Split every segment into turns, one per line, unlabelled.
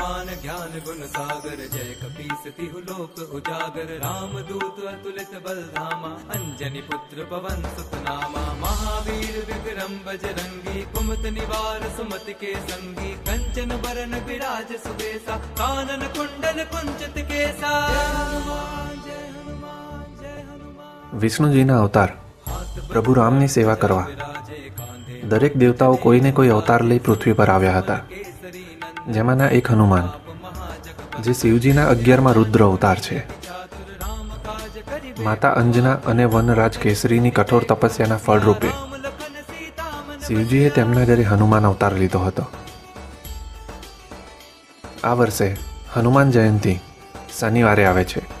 हनुमान ज्ञान गुण सागर जय कपीस तिहु लोक उजागर राम दूत अतुलित बल धामा अंजनी पुत्र पवन सुत नामा महावीर विक्रम बजरंगी कुमत निवार सुमत के संगी कंचन बरन विराज सुबेसा कानन कुंडल कुंचित केसा जय हनुमान जय हनुमान जय हनुमान
વિષ્ણુજીના અવતાર પ્રભુ રામની સેવા કરવા
राजे कांधे
દરેક દેવતાઓ કોઈને કોઈ અવતાર લઈ પૃથ્વી પર આવ્યા હતા
केसरी नंद
જેમાંના એક હનુમાન, જે શિવજીના અગિયારમાં રુદ્ર અવતાર છે. માતા અંજના અને વનરાજ કેસરીની કઠોર તપસ્યાના ફળરૂપે શિવજીએ તેમના ઘરે હનુમાન અવતાર લીધો હતો. આ વર્ષે હનુમાન જયંતી શનિવારે આવે છે.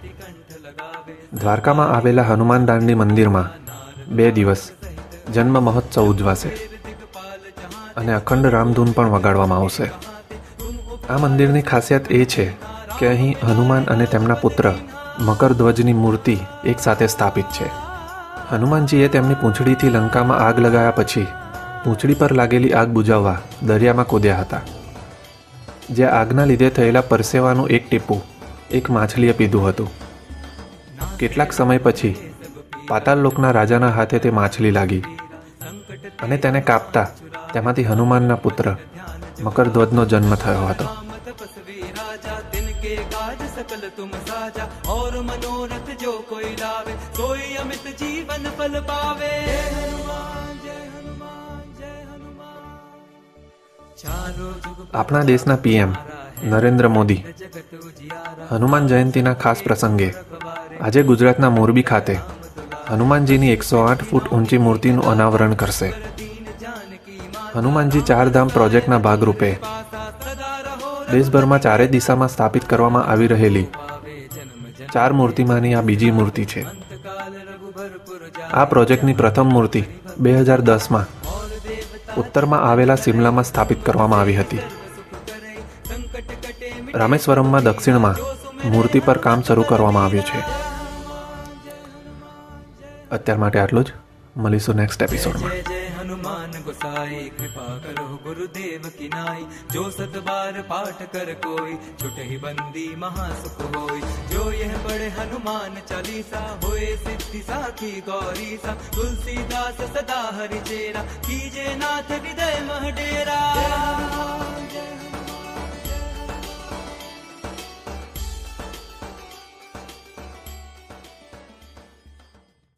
દ્વારકામાં આવેલા હનુમાન દાંડી મંદિરમાં બે દિવસ જન્મ મહોત્સવ ઉજવાશે અને અખંડ રામધૂન પણ વગાડવામાં આવશે. આ મંદિરની ખાસિયત એ છે કે અહીં હનુમાન અને તેમના પુત્ર મકરધ્વજની મૂર્તિ એકસાથે સ્થાપિત છે. હનુમાનજીએ તેમની પૂંછડીથી લંકામાં આગ લગાવ્યા પછી પૂંછડી પર લાગેલી આગ બુજાવવા દરિયામાં કૂદ્યા હતા. જે આગના લીધે થયેલા પરસેવાનું એક ટીપું એક માછલીએ પીધું હતું. કેટલાક સમય પછી પાતાલલોકના રાજાના હાથે તે માછલી લાગી અને તેને કાપતા તેમાંથી હનુમાનના પુત્ર મકરધ્વજનો જન્મ થયો હતો. આપણા દેશના પીએમ નરેન્દ્ર મોદી. હનુમાન જયંતિના ખાસ પ્રસંગે, આજે ગુજરાતના મોરબી ખાતે, હનુમાનજીની એકસો આઠ ફૂટ ઊંચી મૂર્તિનું અનાવરણ કરશે. હનુમાનજી ચારધામ પ્રોજેક્ટના ભાગરૂપે, દેશભરમાં ચારે દિશામાં સ્થાપિત કરવામાં આવી રહેલી ચાર મૂર્તિમાંની આ બીજી મૂર્તિ છે. આ પ્રોજેક્ટની પ્રથમ મૂર્તિ બે હજાર દસમાં ઉત્તરમાં આવેલા સિમલામાં સ્થાપિત કરવામાં આવી હતી. રામેશ્વરમમાં દક્ષિણમાં મૂર્તિ પર કામ શરૂ કરવામાં આવ્યું છે અત્યાર માટે આટલું જ મળીશું નેક્સ્ટ એપિસોડમાં
जय जय हनुमान गोसाई कृपा करो गुरुदेव की नाई जो सत बार पाठ कर कोई छुटे ही बंदी महासुख होई जो यह पढ़े हनुमान चालीसा होए सिद्धि साखी गौरी सा तुलसीदास सदा हरि चेरा कीजे नाथ हृदय मह डेरा